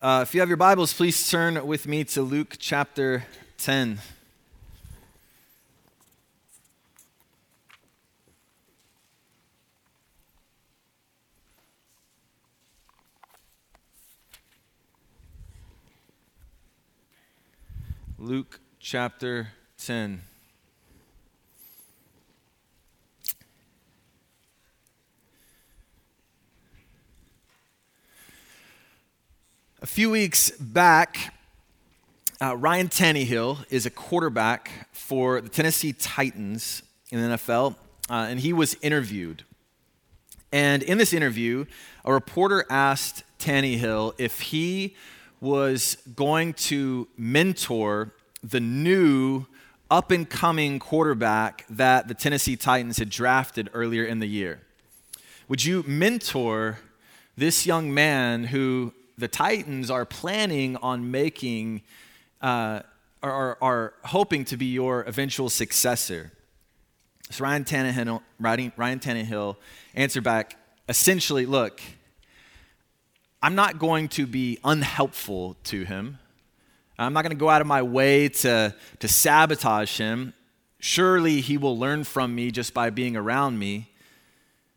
Uh, if you have your Bibles, please turn with me to Luke chapter 10. Luke chapter 10. A few weeks back, uh, Ryan Tannehill is a quarterback for the Tennessee Titans in the NFL, uh, and he was interviewed. And in this interview, a reporter asked Tannehill if he was going to mentor the new up and coming quarterback that the Tennessee Titans had drafted earlier in the year. Would you mentor this young man who the Titans are planning on making, uh, are, are hoping to be your eventual successor. So Ryan Tannehill, Ryan Tannehill answered back essentially, look, I'm not going to be unhelpful to him. I'm not going to go out of my way to, to sabotage him. Surely he will learn from me just by being around me.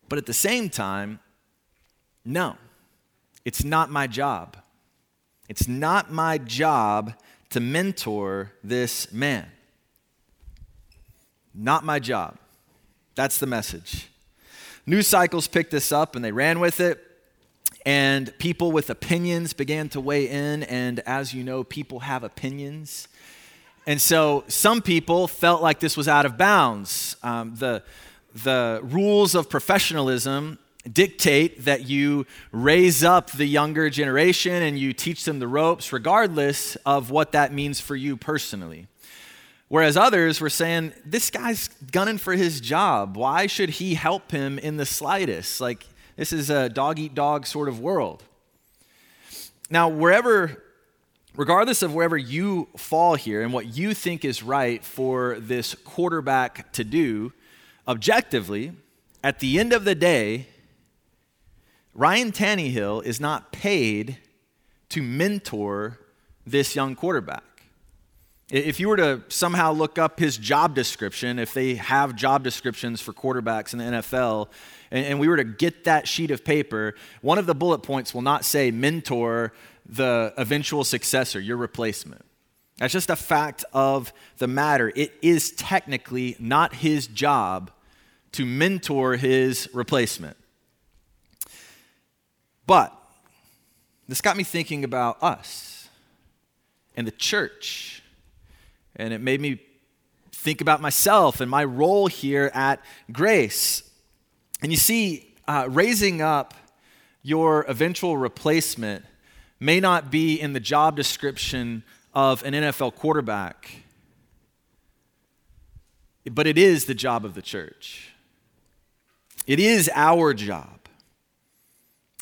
But at the same time, no. It's not my job. It's not my job to mentor this man. Not my job. That's the message. News cycles picked this up and they ran with it. And people with opinions began to weigh in. And as you know, people have opinions. And so some people felt like this was out of bounds. Um, the, the rules of professionalism dictate that you raise up the younger generation and you teach them the ropes, regardless of what that means for you personally. Whereas others were saying, this guy's gunning for his job. Why should he help him in the slightest? Like, this is a dog eat dog sort of world. Now, wherever, regardless of wherever you fall here and what you think is right for this quarterback to do, objectively, at the end of the day, Ryan Tannehill is not paid to mentor this young quarterback. If you were to somehow look up his job description, if they have job descriptions for quarterbacks in the NFL, and, we were to get that sheet of paper, one of the bullet points will not say mentor the eventual successor, your replacement. That's just a fact of the matter. It is technically not his job to mentor his replacement. But this got me thinking about us and the church. And it made me think about myself and my role here at Grace. And you see, uh, raising up your eventual replacement may not be in the job description of an NFL quarterback, but it is the job of the church. It is our job.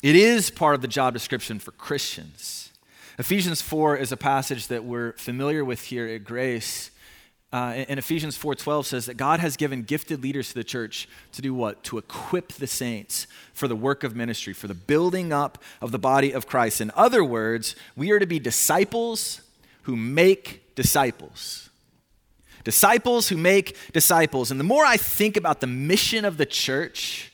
It is part of the job description for Christians. Ephesians 4 is a passage that we're familiar with here at Grace. Uh, and Ephesians 4:12 says that God has given gifted leaders to the church to do what? To equip the saints for the work of ministry, for the building up of the body of Christ. In other words, we are to be disciples who make disciples. Disciples who make disciples. And the more I think about the mission of the church,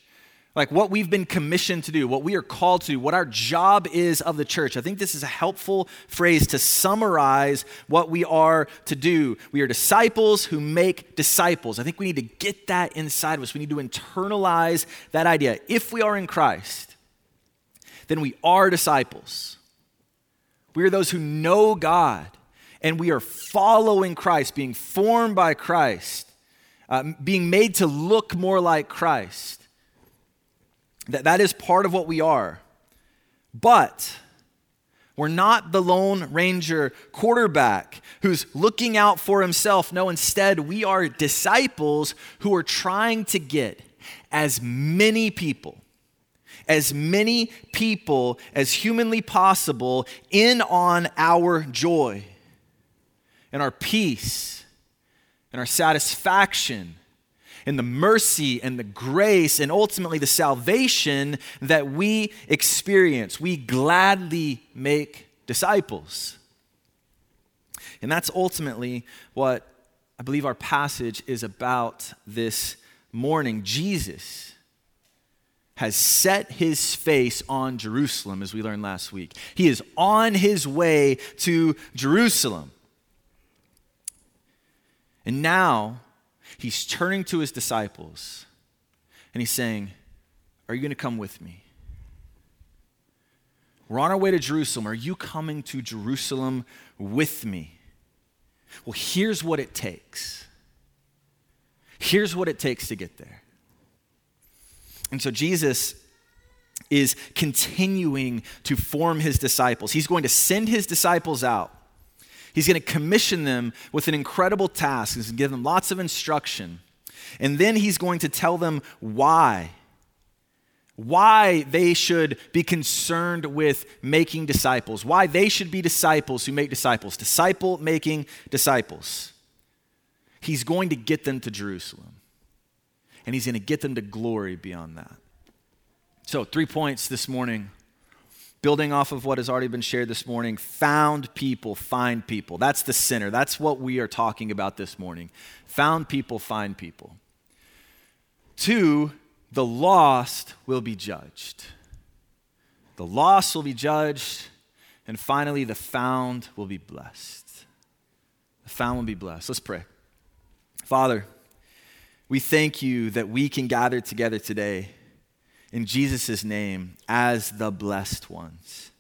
like what we've been commissioned to do, what we are called to, what our job is of the church. I think this is a helpful phrase to summarize what we are to do. We are disciples who make disciples. I think we need to get that inside of us. We need to internalize that idea. If we are in Christ, then we are disciples. We are those who know God and we are following Christ, being formed by Christ, uh, being made to look more like Christ. That, that is part of what we are. But we're not the Lone Ranger quarterback who's looking out for himself. No, instead, we are disciples who are trying to get as many people, as many people as humanly possible in on our joy and our peace and our satisfaction and the mercy and the grace and ultimately the salvation that we experience. We gladly make disciples. And that's ultimately what I believe our passage is about this morning. Jesus has set his face on Jerusalem, as we learned last week. He is on his way to Jerusalem. And now he's turning to his disciples and he's saying, Are you going to come with me? We're on our way to Jerusalem. Are you coming to Jerusalem with me? Well, here's what it takes. Here's what it takes to get there. And so Jesus is continuing to form his disciples. He's going to send his disciples out. He's going to commission them with an incredible task. He's going to give them lots of instruction. And then he's going to tell them why. Why they should be concerned with making disciples. Why they should be disciples who make disciples. Disciple making disciples. He's going to get them to Jerusalem and he's going to get them to glory beyond that. So, three points this morning, building off of what has already been shared this morning found people, find people. That's the center. That's what we are talking about this morning. Found people, find people. Two, the lost will be judged. The lost will be judged. And finally, the found will be blessed. The found will be blessed. Let's pray. Father, we thank you that we can gather together today in Jesus' name as the blessed ones.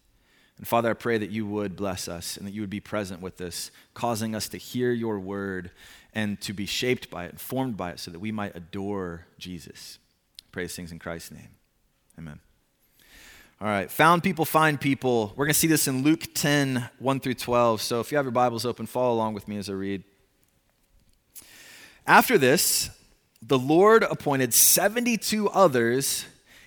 And Father, I pray that you would bless us and that you would be present with us, causing us to hear your word and to be shaped by it, informed by it, so that we might adore Jesus. Praise things in Christ's name. Amen. All right, found people, find people. We're going to see this in Luke 10, 1 through 12. So if you have your Bibles open, follow along with me as I read. After this, the Lord appointed 72 others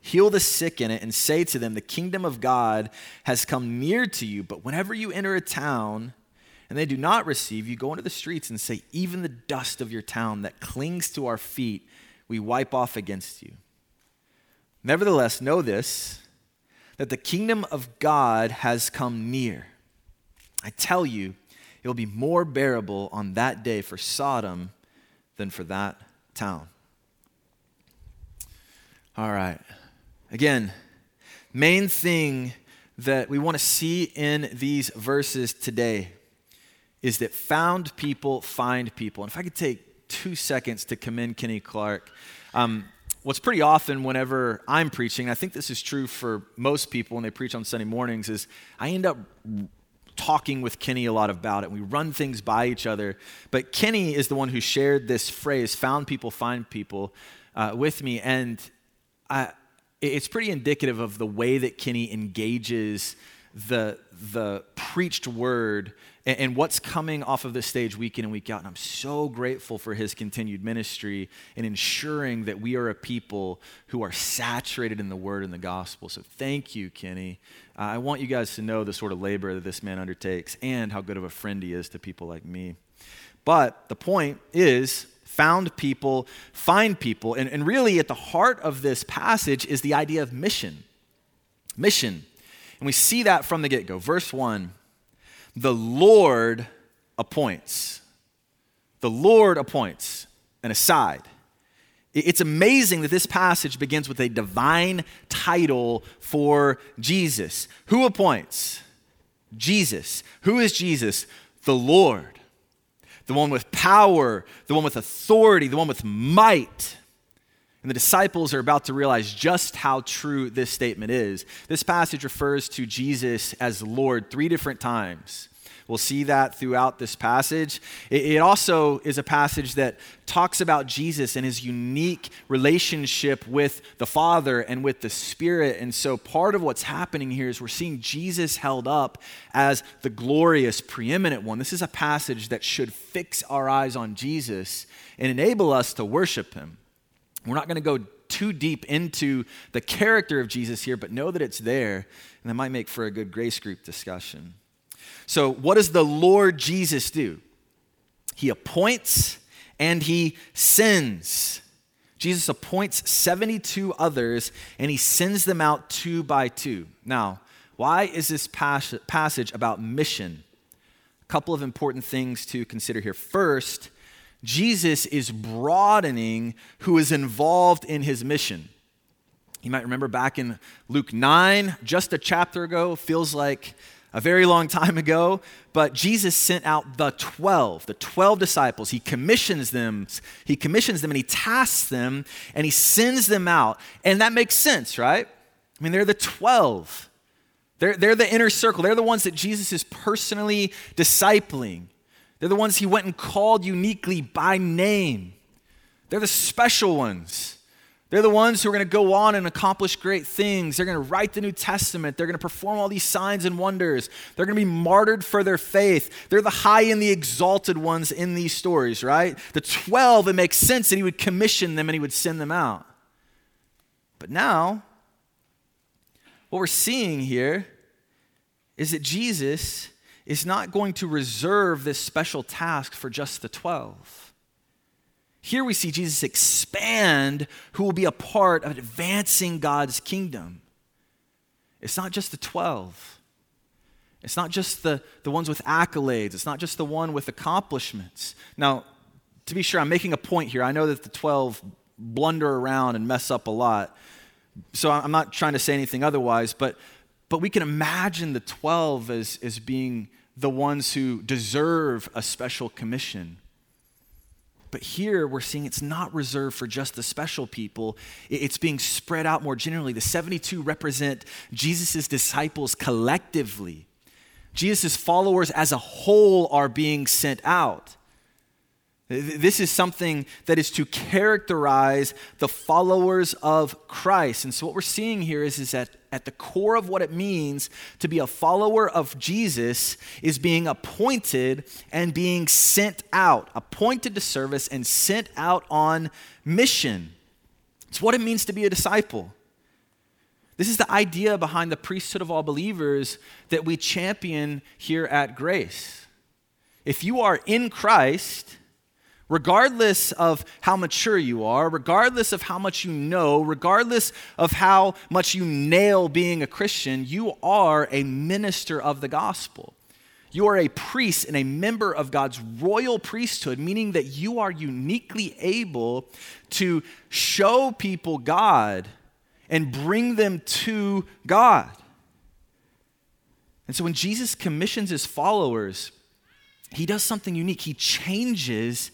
heal the sick in it, and say to them, The kingdom of God has come near to you. But whenever you enter a town and they do not receive you, go into the streets and say, Even the dust of your town that clings to our feet, we wipe off against you. Nevertheless, know this that the kingdom of God has come near. I tell you, it will be more bearable on that day for Sodom than for that town. All right. Again, main thing that we want to see in these verses today is that found people find people. And if I could take two seconds to commend Kenny Clark. Um, what's pretty often whenever I'm preaching, I think this is true for most people when they preach on Sunday mornings, is I end up talking with Kenny a lot about it. We run things by each other. But Kenny is the one who shared this phrase, found people, find people, uh, with me. And I, it's pretty indicative of the way that Kenny engages the, the preached word and, and, what's coming off of the stage week in and week out. And I'm so grateful for his continued ministry in ensuring that we are a people who are saturated in the word and the gospel. So thank you, Kenny. Uh, I want you guys to know the sort of labor that this man undertakes and how good of a friend he is to people like me. But the point is, found people, find people. And, and really, at the heart of this passage is the idea of mission. Mission. And we see that from the get go. Verse 1 the Lord appoints. The Lord appoints an aside. It's amazing that this passage begins with a divine title for Jesus. Who appoints? Jesus. Who is Jesus? The Lord. The one with power, the one with authority, the one with might. And the disciples are about to realize just how true this statement is. This passage refers to Jesus as Lord three different times. We'll see that throughout this passage. It, also is a passage that talks about Jesus and his unique relationship with the Father and with the Spirit. And so part of what's happening here is we're seeing Jesus held up as the glorious, preeminent one. This is a passage that should fix our eyes on Jesus and enable us to worship him. We're not going to go too deep into the character of Jesus here, but know that it's there, and that might make for a good grace group discussion. So, what does the Lord Jesus do? He appoints and he sends. Jesus appoints 72 others and he sends them out two by two. Now, why is this passage about mission? A couple of important things to consider here. First, Jesus is broadening who is involved in his mission. You might remember back in Luke 9, just a chapter ago, feels like a very long time ago, but Jesus sent out the 12, the 12 disciples. He commissions them, he commissions them and he tasks them and he sends them out. And that makes sense, right? I mean, they're the 12. They're, they're the inner circle. They're the ones that Jesus is personally discipling. They're the ones he went and called uniquely by name. They're the special ones. They're the ones who are going to go on and accomplish great things. They're going to write the New Testament. They're going to perform all these signs and wonders. They're going to be martyred for their faith. They're the high and the exalted ones in these stories, right? The 12, it makes sense that he would commission them and he would send them out. But now, what we're seeing here is that Jesus is not going to reserve this special task for just the 12. Here we see Jesus expand who will be a part of advancing God's kingdom. It's not just the 12. It's not just the, the ones with accolades. It's not just the one with accomplishments. Now, to be sure, I'm making a point here. I know that the 12 blunder around and mess up a lot. So I'm not trying to say anything otherwise, but, but we can imagine the 12 as, as being the ones who deserve a special commission. But here we're seeing it's not reserved for just the special people, it's being spread out more generally. The 72 represent Jesus' disciples collectively. Jesus' followers as a whole are being sent out. This is something that is to characterize the followers of Christ. And so, what we're seeing here is, is that at the core of what it means to be a follower of Jesus is being appointed and being sent out, appointed to service and sent out on mission. It's what it means to be a disciple. This is the idea behind the priesthood of all believers that we champion here at Grace. If you are in Christ, regardless of how mature you are, regardless of how much you know, regardless of how much you nail being a Christian, you are a minister of the gospel. You are a priest and a member of God's royal priesthood, meaning that you are uniquely able to show people God and bring them to God. And so when Jesus commissions his followers, he does something unique. He changes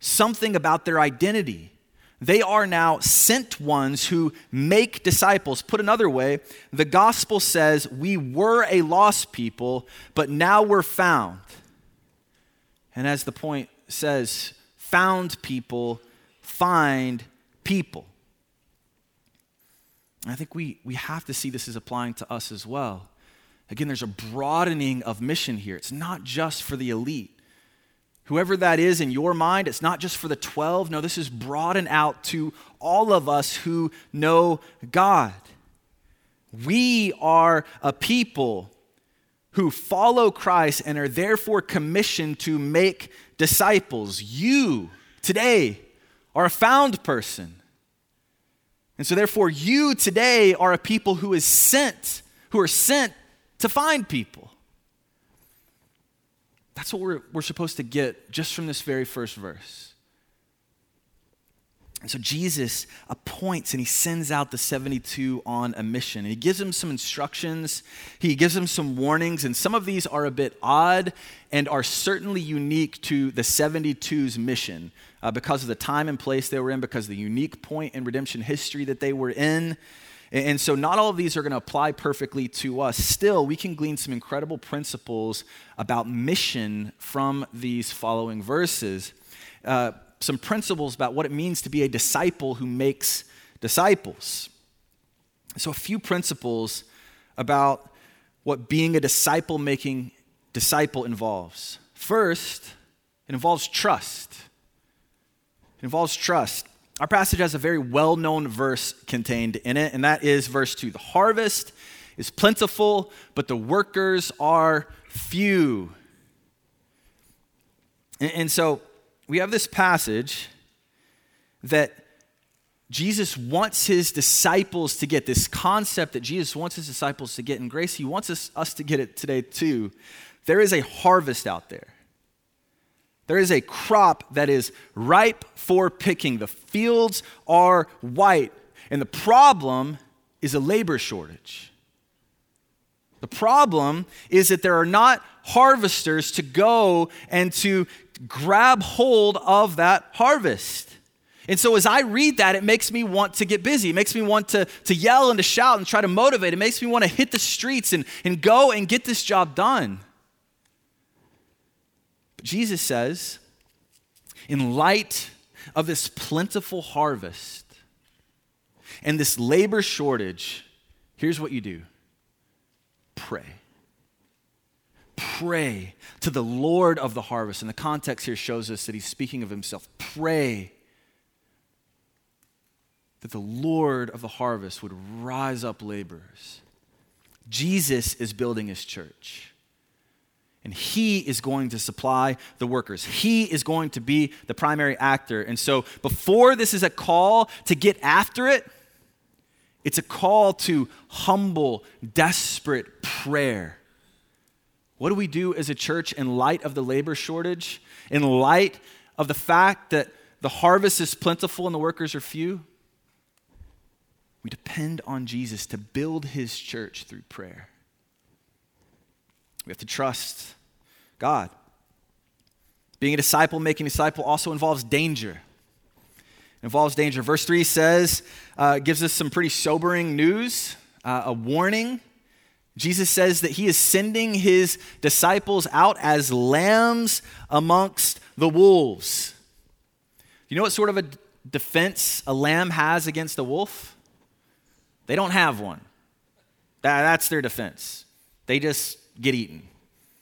something about their identity. They are now sent ones who make disciples. Put another way, the gospel says we were a lost people, but now we're found. And as the point says, found people find people. I think we, we have to see this as applying to us as well. Again, there's a broadening of mission here. It's not just for the elite. Whoever that is in your mind, it's not just for the 12. No, this is broadened out to all of us who know God. We are a people who follow Christ and are therefore commissioned to make disciples. You today are a found person. And so therefore you today are a people who is sent, who are sent to find people. That's what we're, we're supposed to get just from this very first verse. And so Jesus appoints and he sends out the 72 on a mission. He gives them some instructions, he gives them some warnings, and some of these are a bit odd and are certainly unique to the 72's mission uh, because of the time and place they were in, because of the unique point in redemption history that they were in. And so, not all of these are going to apply perfectly to us. Still, we can glean some incredible principles about mission from these following verses. Uh, some principles about what it means to be a disciple who makes disciples. So, a few principles about what being a disciple making disciple involves. First, it involves trust. It involves trust. Our passage has a very well known verse contained in it, and that is verse 2. The harvest is plentiful, but the workers are few. And, and so we have this passage that Jesus wants his disciples to get this concept that Jesus wants his disciples to get in grace. He wants us, us to get it today too. There is a harvest out there. There is a crop that is ripe for picking. The fields are white. And the problem is a labor shortage. The problem is that there are not harvesters to go and to grab hold of that harvest. And so as I read that, it makes me want to get busy. It makes me want to, to yell and to shout and try to motivate. It makes me want to hit the streets and, and go and get this job done. But Jesus says, in light of this plentiful harvest and this labor shortage, here's what you do pray. Pray to the Lord of the harvest. And the context here shows us that he's speaking of himself. Pray that the Lord of the harvest would rise up laborers. Jesus is building his church. And he is going to supply the workers. He is going to be the primary actor. And so, before this is a call to get after it, it's a call to humble, desperate prayer. What do we do as a church in light of the labor shortage? In light of the fact that the harvest is plentiful and the workers are few? We depend on Jesus to build his church through prayer. We have to trust God. Being a disciple, making a disciple also involves danger. It involves danger. Verse 3 says, uh, gives us some pretty sobering news, uh, a warning. Jesus says that he is sending his disciples out as lambs amongst the wolves. You know what sort of a defense a lamb has against a wolf? They don't have one. That, that's their defense. They just get eaten.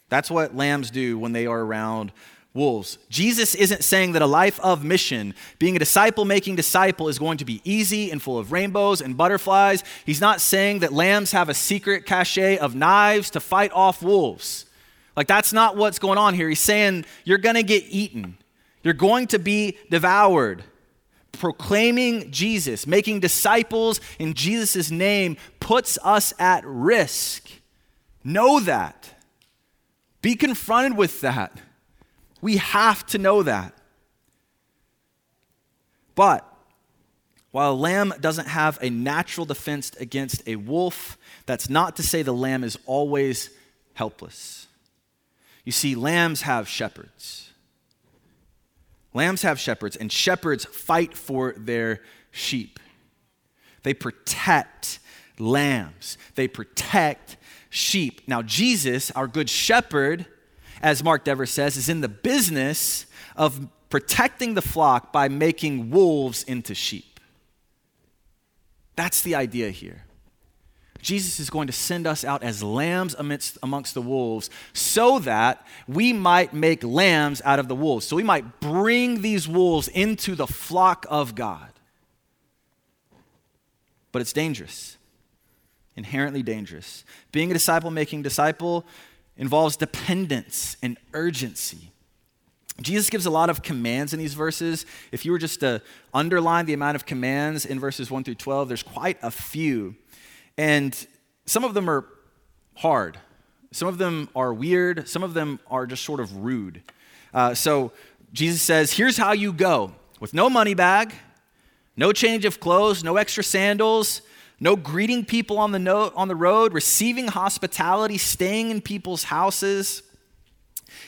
That's what lambs do when they are around wolves. Jesus isn't saying that a life of mission, being a disciple making disciple, is going to be easy and full of rainbows and butterflies. He's not saying that lambs have a secret cache of knives to fight off wolves. Like, that's not what's going on here. He's saying you're going to get eaten, you're going to be devoured. Proclaiming Jesus, making disciples in Jesus' name puts us at risk. Know that. Be confronted with that. We have to know that. But while a lamb doesn't have a natural defense against a wolf, that's not to say the lamb is always helpless. You see, lambs have shepherds. Lambs have shepherds, and shepherds fight for their sheep. They protect lambs, they protect sheep. Now, Jesus, our good shepherd, as Mark Dever says, is in the business of protecting the flock by making wolves into sheep. That's the idea here. Jesus is going to send us out as lambs amidst, amongst the wolves so that we might make lambs out of the wolves. So we might bring these wolves into the flock of God. But it's dangerous inherently dangerous. Being a disciple making disciple involves dependence and urgency. Jesus gives a lot of commands in these verses. If you were just to underline the amount of commands in verses 1 through 12, there's quite a few. And some of them are hard, some of them are weird, some of them are just sort of rude. Uh, so Jesus says, Here's how you go with no money bag, No change of clothes, no extra sandals, no greeting people on the, no, on the road, receiving hospitality, staying in people's houses.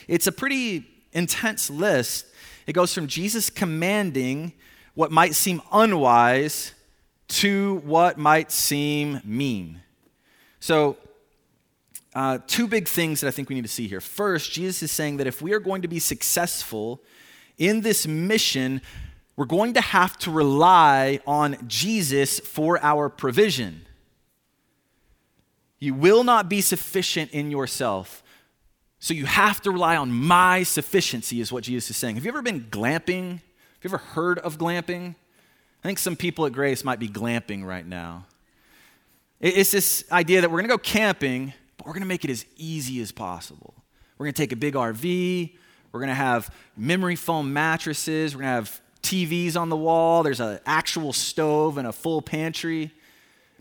It's a pretty intense list. It goes from Jesus commanding what might seem unwise to what might seem mean. So, uh, two big things that I think we need to see here. First, Jesus is saying that if we are going to be successful in this mission, we're going to have to rely on Jesus for our provision. You will not be sufficient in yourself. So you have to rely on my sufficiency, is what Jesus is saying. Have you ever been glamping? Have you ever heard of glamping? I think some people at Grace might be glamping right now. It's this idea that we're going to go camping, but we're going to make it as easy as possible. We're going to take a big RV. We're going to have memory foam mattresses. We're going to have TVs on the wall. There's an actual stove and a full pantry.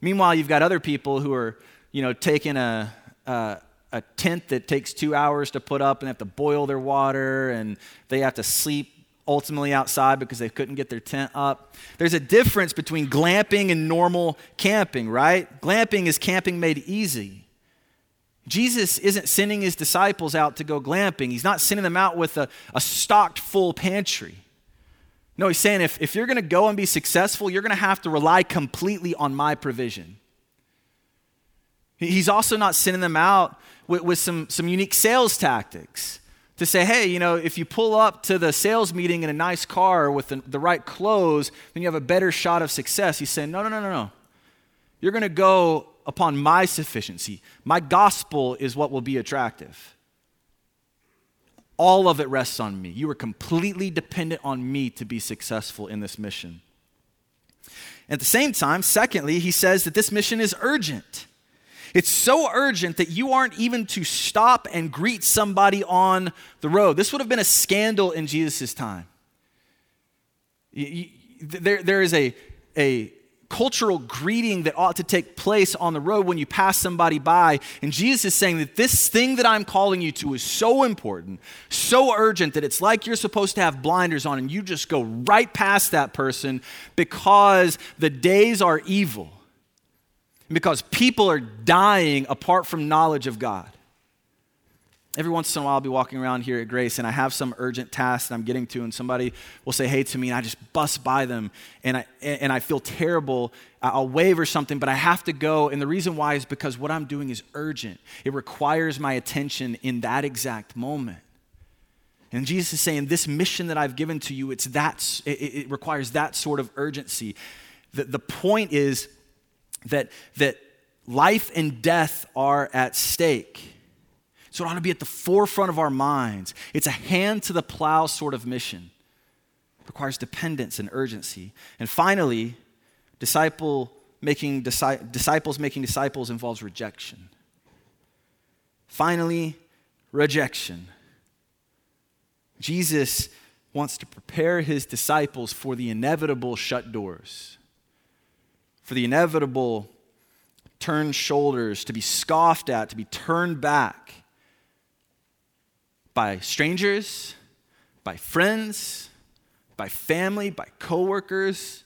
Meanwhile, you've got other people who are, you know, taking a, a, a tent that takes two hours to put up and have to boil their water and they have to sleep ultimately outside because they couldn't get their tent up. There's a difference between glamping and normal camping, right? Glamping is camping made easy. Jesus isn't sending his disciples out to go glamping, he's not sending them out with a, a stocked full pantry. No, he's saying if, if you're going to go and be successful, you're going to have to rely completely on my provision. He's also not sending them out with, with some, some unique sales tactics to say, hey, you know, if you pull up to the sales meeting in a nice car with the, the right clothes, then you have a better shot of success. He's saying, no, no, no, no, no. You're going to go upon my sufficiency. My gospel is what will be attractive. All of it rests on me. You are completely dependent on me to be successful in this mission. At the same time, secondly, he says that this mission is urgent. It's so urgent that you aren't even to stop and greet somebody on the road. This would have been a scandal in Jesus' time. There, there is a, a cultural greeting that ought to take place on the road when you pass somebody by. And Jesus is saying that this thing that I'm calling you to is so important, so urgent that it's like you're supposed to have blinders on and you just go right past that person because the days are evil because people are dying apart from knowledge of God. Every once in a while, I'll be walking around here at Grace and I have some urgent task that I'm getting to, and somebody will say hey to me, and I just bust by them and I, and I feel terrible. I'll wave or something, but I have to go. And the reason why is because what I'm doing is urgent, it requires my attention in that exact moment. And Jesus is saying, This mission that I've given to you, it's that, it, it requires that sort of urgency. The, the point is, that, that life and death are at stake. So it ought to be at the forefront of our minds. It's a hand to the plow sort of mission. It requires dependence and urgency. And finally, disciple making disciples making disciples involves rejection. Finally, rejection. Jesus wants to prepare his disciples for the inevitable shut doors for the inevitable turned shoulders, to be scoffed at, to be turned back by strangers, by friends, by family, by coworkers.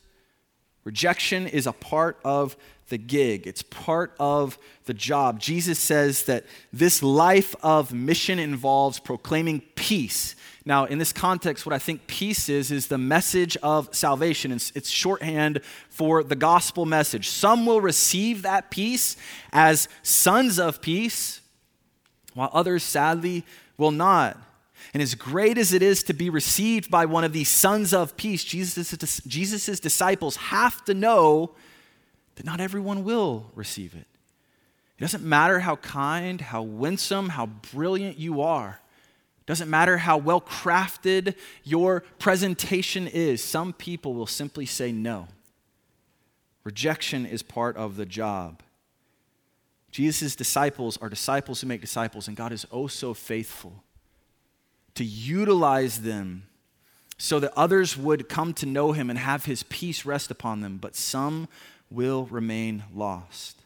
Rejection is a part of the gig, it's part of the job. Jesus says that this life of mission involves proclaiming peace now, in this context, what I think peace is, is the message of salvation. It's, it's, shorthand for the gospel message. Some will receive that peace as sons of peace, while others, sadly, will not. And as great as it is to be received by one of these sons of peace, Jesus' Jesus's disciples have to know that not everyone will receive it. It doesn't matter how kind, how winsome, how brilliant you are. It Doesn't matter how well crafted your presentation is, some people will simply say no. Rejection is part of the job. Jesus' disciples are disciples who make disciples, and God is oh so faithful to utilize them so that others would come to know him and have his peace rest upon them, but some will remain lost.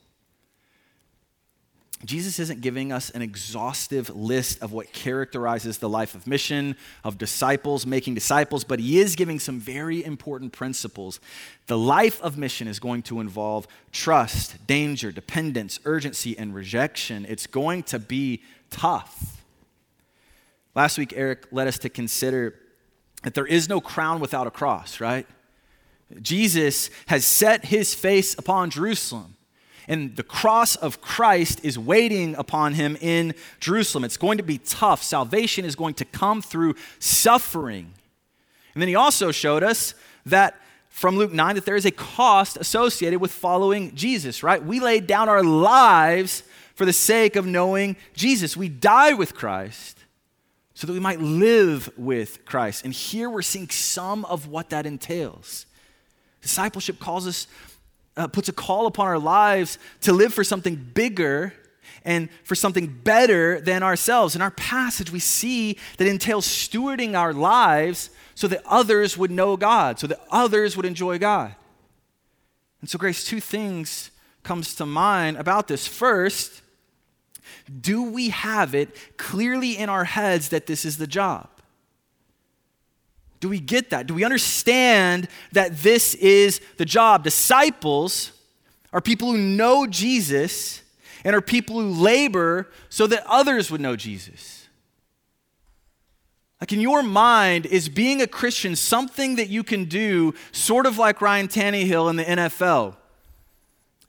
Jesus isn't giving us an exhaustive list of what characterizes the life of mission, of disciples, making disciples, but he is giving some very important principles. The life of mission is going to involve trust, danger, dependence, urgency, and rejection. It's going to be tough. Last week, Eric led us to consider that there is no crown without a cross, right? Jesus has set his face upon Jerusalem and the cross of Christ is waiting upon him in Jerusalem. It's going to be tough. Salvation is going to come through suffering. And then he also showed us that from Luke 9 that there is a cost associated with following Jesus, right? We laid down our lives for the sake of knowing Jesus. We die with Christ so that we might live with Christ. And here we're seeing some of what that entails. Discipleship calls us uh, puts a call upon our lives to live for something bigger and for something better than ourselves. In our passage, we see that entails stewarding our lives so that others would know God, so that others would enjoy God. And so, Grace, two things comes to mind about this. First, do we have it clearly in our heads that this is the job? Do we get that? Do we understand that this is the job? Disciples are people who know Jesus and are people who labor so that others would know Jesus. Like in your mind, is being a Christian something that you can do, sort of like Ryan Tannehill in the NFL?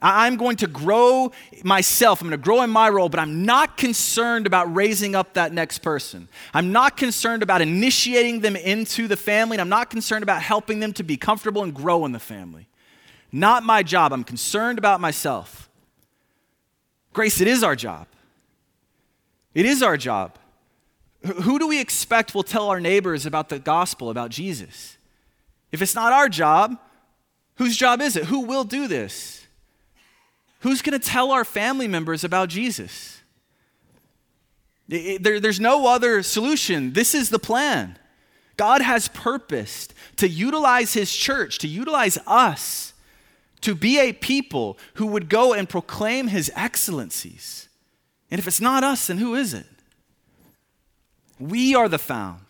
I'm going to grow myself. I'm going to grow in my role, but I'm not concerned about raising up that next person. I'm not concerned about initiating them into the family, and I'm not concerned about helping them to be comfortable and grow in the family. Not my job. I'm concerned about myself. Grace, it is our job. It is our job. Who do we expect will tell our neighbors about the gospel, about Jesus? If it's not our job, whose job is it? Who will do this? Who's going to tell our family members about Jesus? There, there's no other solution. This is the plan. God has purposed to utilize His church, to utilize us, to be a people who would go and proclaim His excellencies. And if it's not us, then who is it? We are the found.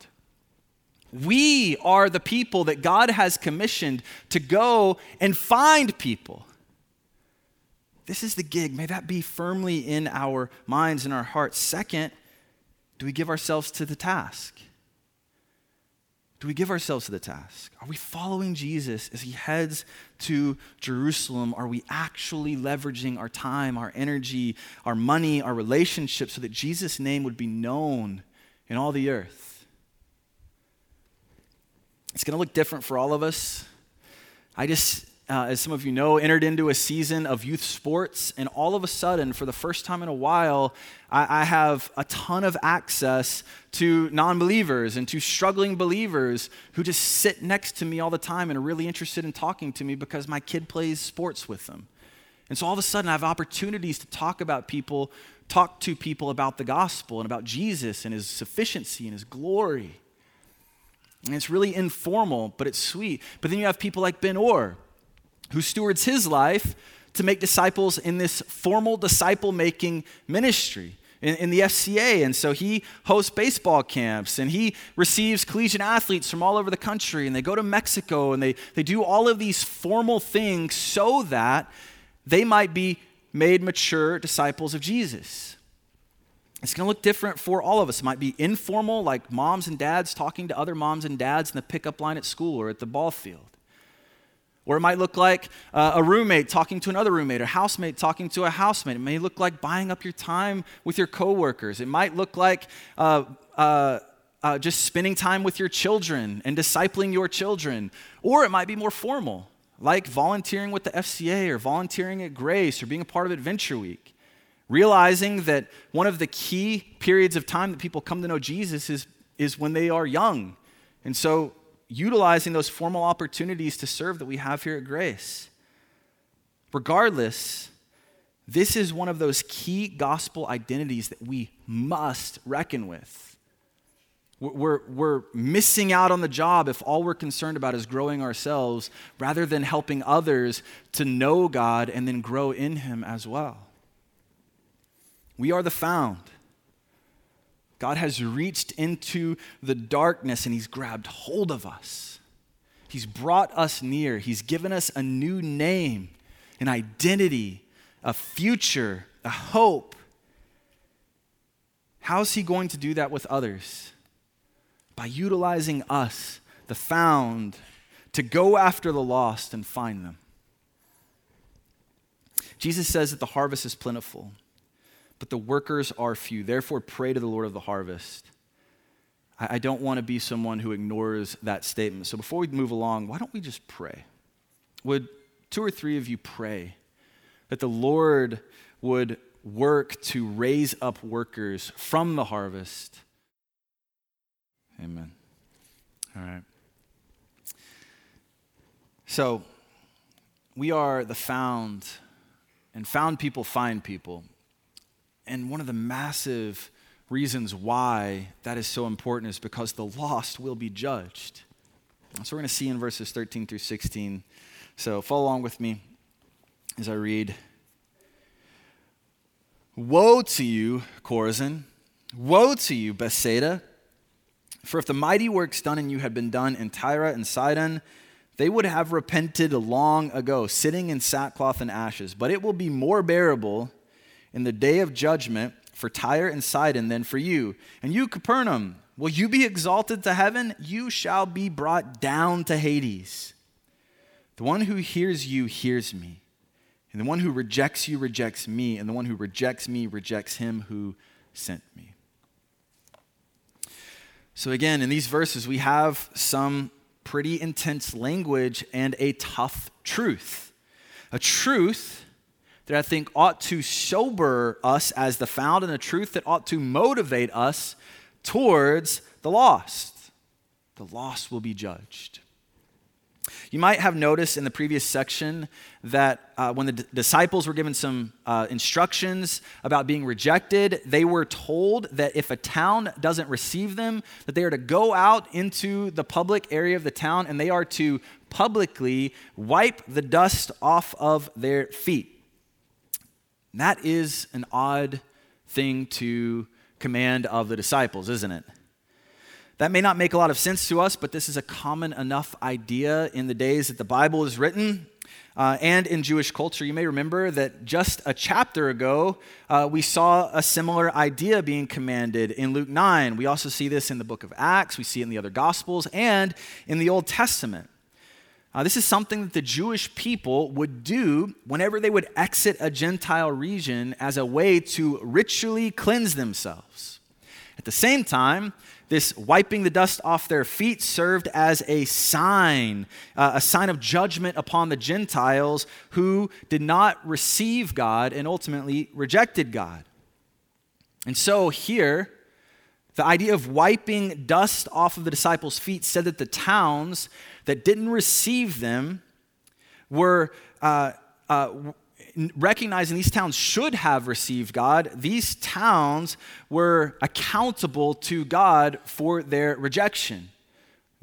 We are the people that God has commissioned to go and find people this is the gig. May that be firmly in our minds and our hearts. Second, do we give ourselves to the task? Do we give ourselves to the task? Are we following Jesus as he heads to Jerusalem? Are we actually leveraging our time, our energy, our money, our relationships so that Jesus' name would be known in all the earth? It's going to look different for all of us. I just uh, as some of you know, entered into a season of youth sports, and all of a sudden, for the first time in a while, I, I have a ton of access to non believers and to struggling believers who just sit next to me all the time and are really interested in talking to me because my kid plays sports with them. And so all of a sudden, I have opportunities to talk about people, talk to people about the gospel and about Jesus and his sufficiency and his glory. And it's really informal, but it's sweet. But then you have people like Ben Orr who stewards his life to make disciples in this formal disciple making ministry. In, in, the FCA. And so he hosts baseball camps and he receives collegiate athletes from all over the country and they go to Mexico and they, they do all of these formal things so that they might be made mature disciples of Jesus. It's going to look different for all of us. It might be informal, like moms and dads talking to other moms and dads in the pickup line at school or at the ball field. Or it might look like uh, a roommate talking to another roommate, or housemate talking to a housemate. It may look like buying up your time with your coworkers. It might look like uh, uh, uh, just spending time with your children and discipling your children. Or it might be more formal, like volunteering with the FCA or volunteering at Grace or being a part of Adventure Week. Realizing that one of the key periods of time that people come to know Jesus is, is when they are young. And so utilizing those formal opportunities to serve that we have here at Grace. Regardless, this is one of those key gospel identities that we must reckon with. We're, we're missing out on the job if all we're concerned about is growing ourselves rather than helping others to know God and then grow in Him as well. We are the found. God has reached into the darkness and He's grabbed hold of us. He's brought us near. He's given us a new name, an identity, a future, a hope. How's He going to do that with others? By utilizing us, the found, to go after the lost and find them. Jesus says that the harvest is plentiful but the workers are few. Therefore, pray to the Lord of the harvest. I, don't want to be someone who ignores that statement. So before we move along, why don't we just pray? Would two or three of you pray that the Lord would work to raise up workers from the harvest? Amen. All right. So, we are the found, and found people find people. And one of the massive reasons why that is so important is because the lost will be judged. So we're going to see in verses 13 through 16. So follow along with me as I read. Woe to you, Chorazin! Woe to you, Bethsaida! For if the mighty works done in you had been done in Tyre and Sidon, they would have repented long ago, sitting in sackcloth and ashes. But it will be more bearable in the day of judgment for Tyre and Sidon than for you. And you, Capernaum, will you be exalted to heaven? You shall be brought down to Hades. The one who hears you hears me, and the one who rejects you rejects me, and the one who rejects me rejects him who sent me. So, again, in these verses, we have some pretty intense language and a tough truth. A truth that I think ought to sober us as the found and the truth that ought to motivate us towards the lost. The lost will be judged. You might have noticed in the previous section that uh, when the d- disciples were given some uh, instructions about being rejected, they were told that if a town doesn't receive them, that they are to go out into the public area of the town and they are to publicly wipe the dust off of their feet. And that is an odd thing to command of the disciples, isn't it? That may not make a lot of sense to us, but this is a common enough idea in the days that the Bible is written. Uh, and in Jewish culture, you may remember that just a chapter ago, uh, we saw a similar idea being commanded in Luke 9. We also see this in the book of Acts, we see it in the other Gospels, and in the Old Testament. Uh, this is something that the Jewish people would do whenever they would exit a Gentile region as a way to ritually cleanse themselves. At the same time, this wiping the dust off their feet served as a sign, uh, a sign of judgment upon the Gentiles who did not receive God and ultimately rejected God. And so here, the idea of wiping dust off of the disciples' feet said that the towns that didn't receive them were uh, uh, recognizing these towns should have received God. These towns were accountable to God for their rejection.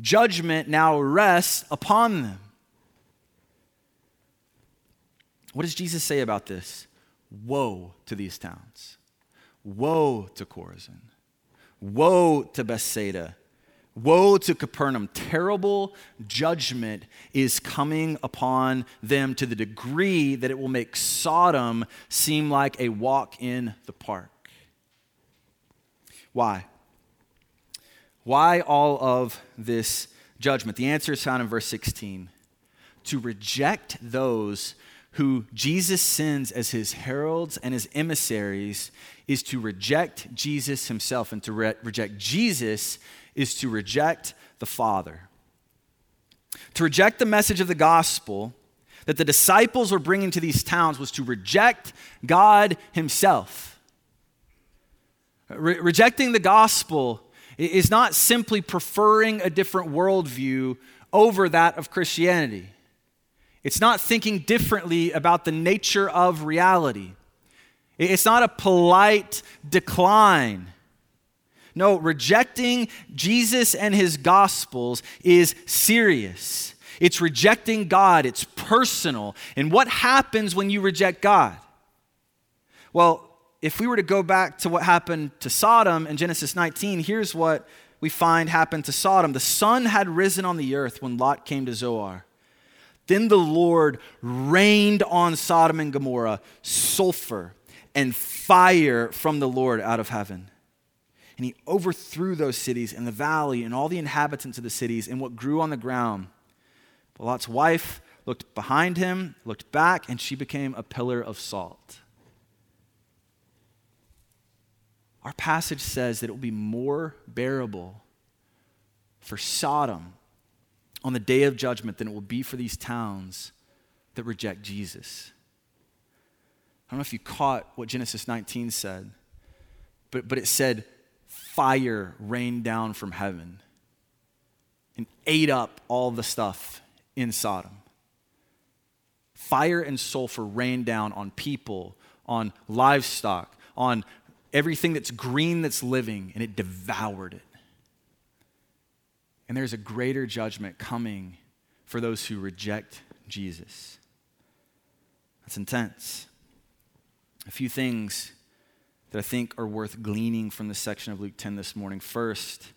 Judgment now rests upon them. What does Jesus say about this? Woe to these towns. Woe to Chorazin. Woe to Bethsaida. Woe to Capernaum. Terrible judgment is coming upon them to the degree that it will make Sodom seem like a walk in the park. Why? Why all of this judgment? The answer is found in verse 16. To reject those who Jesus sends as his heralds and his emissaries is to reject Jesus himself. And to re- reject Jesus is to reject the Father. To reject the message of the gospel that the disciples were bringing to these towns was to reject God himself. Re- rejecting the gospel is not simply preferring a different worldview over that of Christianity. It's not thinking differently about the nature of reality. It's not a polite decline. No, rejecting Jesus and his gospels is serious. It's rejecting God, it's personal. And what happens when you reject God? Well, if we were to go back to what happened to Sodom in Genesis 19, here's what we find happened to Sodom. The sun had risen on the earth when Lot came to Zoar. Then the Lord rained on Sodom and Gomorrah sulfur and fire from the Lord out of heaven. And he overthrew those cities and the valley and all the inhabitants of the cities and what grew on the ground. But Lot's wife looked behind him, looked back, and she became a pillar of salt. Our passage says that it will be more bearable for Sodom on the day of judgment than it will be for these towns that reject Jesus. I don't know if you caught what Genesis 19 said, but, but it said, fire rained down from heaven and ate up all the stuff in Sodom. Fire and sulfur rained down on people, on livestock, on everything that's green that's living, and it devoured it. And there's a greater judgment coming for those who reject Jesus. That's intense. A few things that I think are worth gleaning from this section of Luke 10 this morning. First,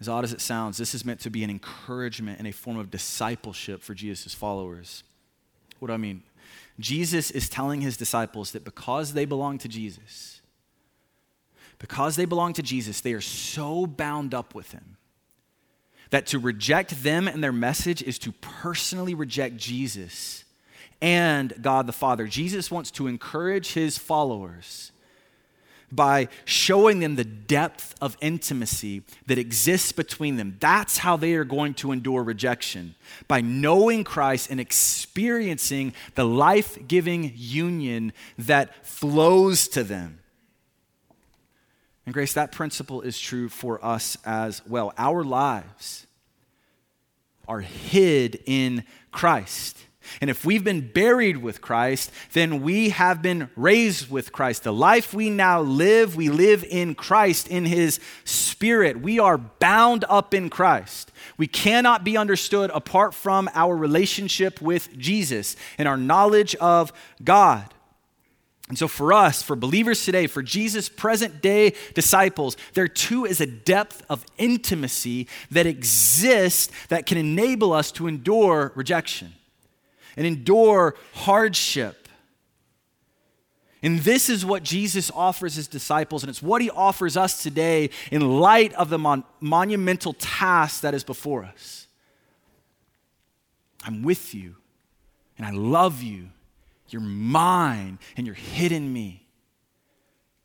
as odd as it sounds, this is meant to be an encouragement and a form of discipleship for Jesus' followers. What do I mean? Jesus is telling his disciples that because they belong to Jesus, because they belong to Jesus, they are so bound up with him that to reject them and their message is to personally reject Jesus and God the Father. Jesus wants to encourage his followers by showing them the depth of intimacy that exists between them. That's how they are going to endure rejection by knowing Christ and experiencing the life giving union that flows to them. And, Grace, that principle is true for us as well. Our lives are hid in Christ. And if we've been buried with Christ, then we have been raised with Christ. The life we now live, we live in Christ, in His Spirit. We are bound up in Christ. We cannot be understood apart from our relationship with Jesus and our knowledge of God. And so, for us, for believers today, for Jesus' present day disciples, there too is a depth of intimacy that exists that can enable us to endure rejection and endure hardship. And this is what Jesus offers his disciples, and it's what he offers us today in light of the mon- monumental task that is before us. I'm with you, and I love you you're mine and you're hidden me.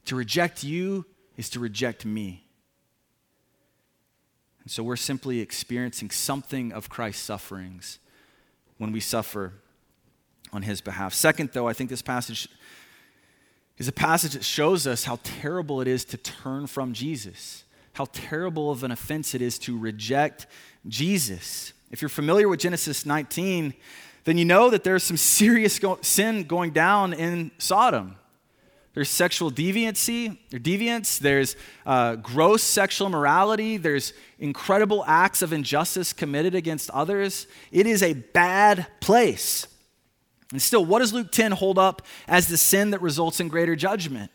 To reject you is to reject me. And so we're simply experiencing something of Christ's sufferings when we suffer on his behalf. Second, though, I think this passage is a passage that shows us how terrible it is to turn from Jesus, how terrible of an offense it is to reject Jesus. If you're familiar with Genesis 19, then you know that there's some serious go- sin going down in Sodom. There's sexual deviancy, or deviance. There's uh, gross sexual immorality. There's incredible acts of injustice committed against others. It is a bad place. And still, what does Luke 10 hold up as the sin that results in greater judgment?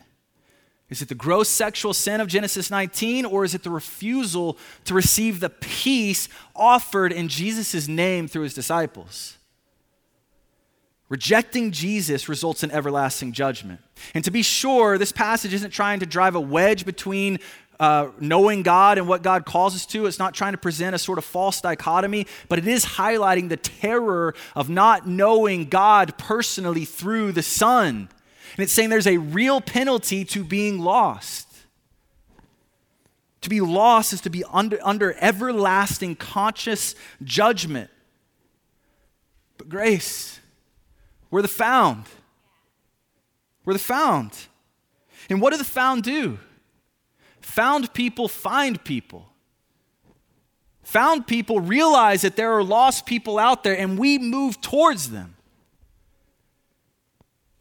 Is it the gross sexual sin of Genesis 19, or is it the refusal to receive the peace offered in Jesus' name through his disciples? Rejecting Jesus results in everlasting judgment. And to be sure, this passage isn't trying to drive a wedge between uh, knowing God and what God calls us to. It's not trying to present a sort of false dichotomy, but it is highlighting the terror of not knowing God personally through the Son. And it's saying there's a real penalty to being lost. To be lost is to be under, under everlasting conscious judgment. But grace, we're the found. We're the found. And what do the found do? Found people find people. Found people realize that there are lost people out there and we move towards them.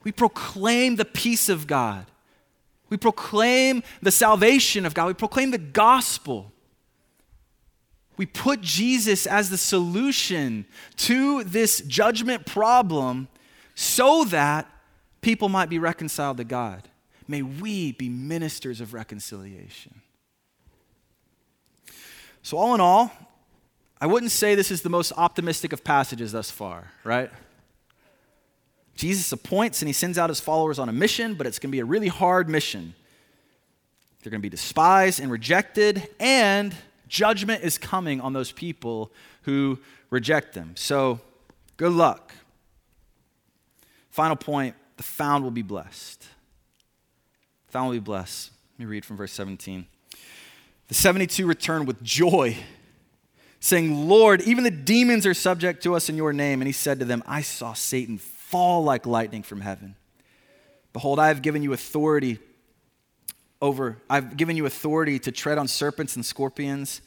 We proclaim the peace of God. We proclaim the salvation of God. We proclaim the gospel. We put Jesus as the solution to this judgment problem so that people might be reconciled to God. may we be ministers of reconciliation. So, all in all, I wouldn't say this is the most optimistic of passages thus far, right? Jesus appoints and he sends out his followers on a mission, but it's going to be a really hard mission. They're going to be despised and rejected, and judgment is coming on those people who reject them. So, good luck. Final point the found will be blessed. The found will be blessed. Let me read from verse 17. The 72 returned with joy, saying, Lord, even the demons are subject to us in your name. And he said to them, I saw Satan fall like lightning from heaven. Behold, I have given you authority over, I've given you authority to tread on serpents and scorpions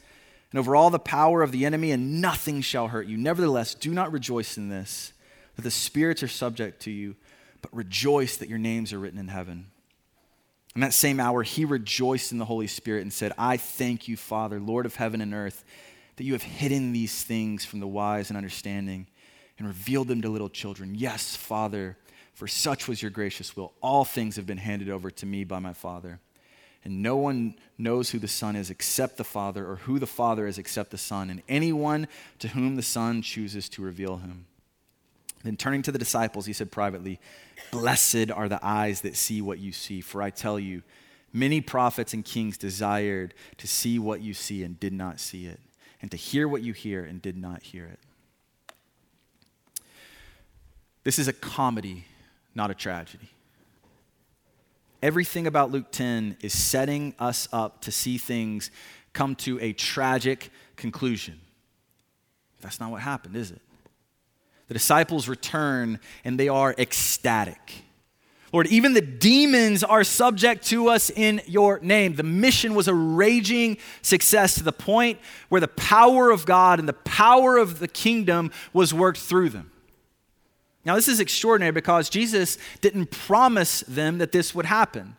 and over all the power of the enemy, and nothing shall hurt you. Nevertheless, do not rejoice in this, that the spirits are subject to you, but rejoice that your names are written in heaven. In that same hour, he rejoiced in the Holy Spirit and said, I thank you, Father, Lord of heaven and earth, that you have hidden these things from the wise and understanding and revealed them to little children. Yes, Father, for such was your gracious will. All things have been handed over to me by my Father. And no one knows who the Son is except the Father, or who the Father is except the Son, and anyone to whom the Son chooses to reveal him. Then turning to the disciples, he said privately, Blessed are the eyes that see what you see, for I tell you, many prophets and kings desired to see what you see and did not see it, and to hear what you hear and did not hear it. This is a comedy, not a tragedy. Everything about Luke 10 is setting us up to see things come to a tragic conclusion. That's not what happened, is it? The disciples return and they are ecstatic. Lord, even the demons are subject to us in your name. The mission was a raging success to the point where the power of God and the power of the kingdom was worked through them. Now, this is extraordinary because Jesus didn't promise them that this would happen.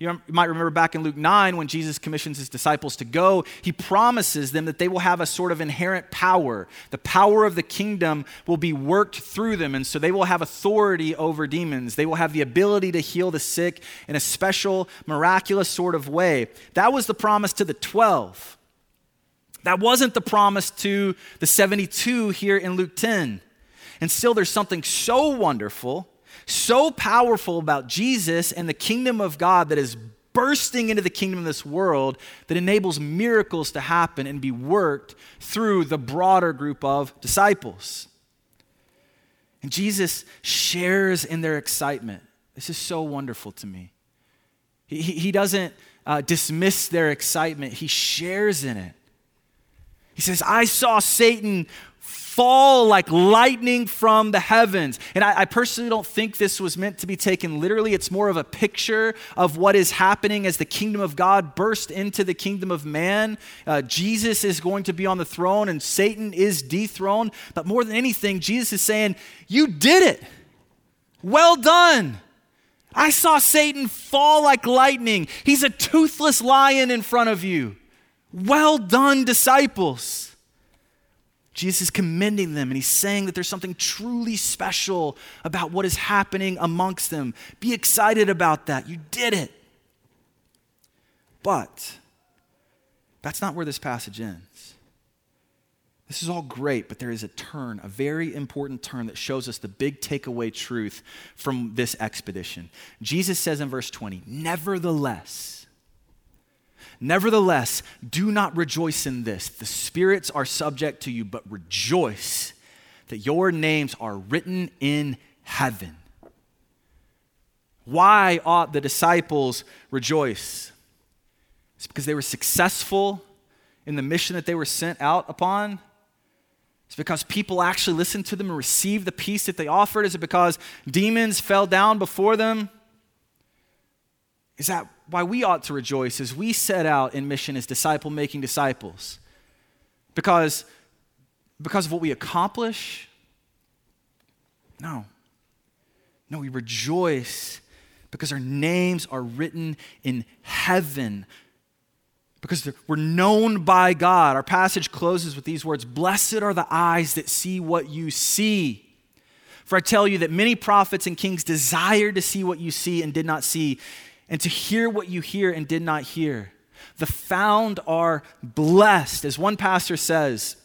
You might remember back in Luke 9 when Jesus commissions his disciples to go, he promises them that they will have a sort of inherent power. The power of the kingdom will be worked through them, and so they will have authority over demons. They will have the ability to heal the sick in a special, miraculous sort of way. That was the promise to the 12. That wasn't the promise to the 72 here in Luke 10. And still, there's something so wonderful, so powerful about Jesus and the kingdom of God that is bursting into the kingdom of this world that enables miracles to happen and be worked through the broader group of disciples. And Jesus shares in their excitement. This is so wonderful to me. He, he doesn't uh, dismiss their excitement, he shares in it. He says, I saw Satan fall like lightning from the heavens. And I, I, personally don't think this was meant to be taken literally. It's more of a picture of what is happening as the kingdom of God burst into the kingdom of man. Uh, Jesus is going to be on the throne and Satan is dethroned. But more than anything, Jesus is saying, You did it. Well done. I saw Satan fall like lightning. He's a toothless lion in front of you. Well done, disciples. Jesus is commending them and he's saying that there's something truly special about what is happening amongst them. Be excited about that. You did it. But that's not where this passage ends. This is all great, but there is a turn, a very important turn that shows us the big takeaway truth from this expedition. Jesus says in verse 20, Nevertheless, Nevertheless, do not rejoice in this. The spirits are subject to you, but rejoice that your names are written in heaven. Why ought the disciples rejoice? It's because they were successful in the mission that they were sent out upon. It's because people actually listened to them and received the peace that they offered. Is it because demons fell down before them? Is that why we ought to rejoice as we set out in mission as disciple making disciples? Because, because of what we accomplish? No. No, we rejoice because our names are written in heaven, because we're known by God. Our passage closes with these words Blessed are the eyes that see what you see. For I tell you that many prophets and kings desired to see what you see and did not see, and to hear what you hear and did not hear. The found are blessed. As one pastor says,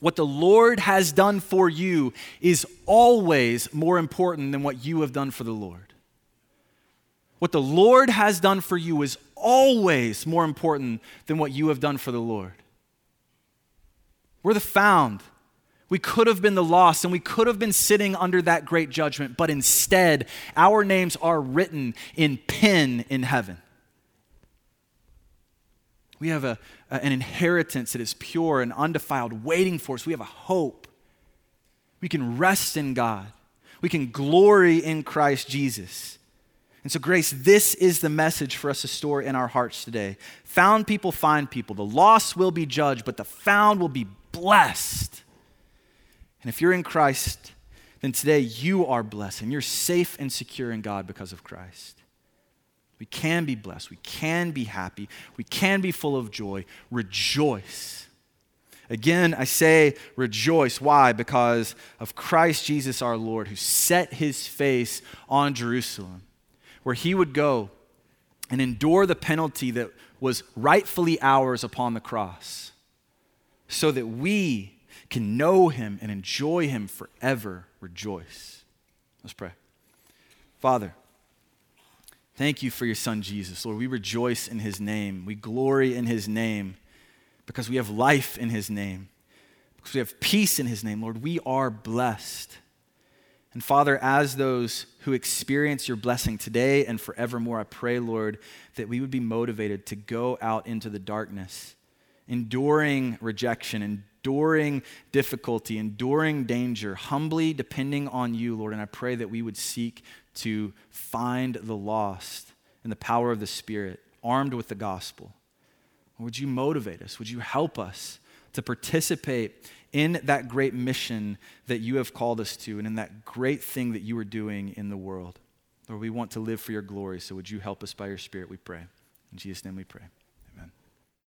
what the Lord has done for you is always more important than what you have done for the Lord. What the Lord has done for you is always more important than what you have done for the Lord. We're the found. We could have been the lost and we could have been sitting under that great judgment, but instead, our names are written in pen in heaven. We have a, an inheritance that is pure and undefiled waiting for us. We have a hope. We can rest in God. We can glory in Christ Jesus. And so, Grace, this is the message for us to store in our hearts today. Found people find people. The lost will be judged, but the found will be blessed. And if you're in Christ, then today you are blessed and you're safe and secure in God because of Christ. We can be blessed. We can be happy. We can be full of joy. Rejoice. Again, I say rejoice. Why? Because of Christ Jesus our Lord, who set his face on Jerusalem, where he would go and endure the penalty that was rightfully ours upon the cross, so that we can know him and enjoy him forever. Rejoice. Let's pray. Father, Thank you for your son Jesus. Lord, we rejoice in his name. We glory in his name because we have life in his name, because we have peace in his name. Lord, we are blessed. And Father, as those who experience your blessing today and forevermore, I pray, Lord, that we would be motivated to go out into the darkness, enduring rejection, enduring difficulty, enduring danger, humbly depending on you, Lord. And I pray that we would seek to find the lost in the power of the Spirit, armed with the gospel. Would you motivate us? Would you help us to participate in that great mission that you have called us to and in that great thing that you are doing in the world? Lord, we want to live for your glory, so would you help us by your Spirit, we pray. In Jesus' name we pray.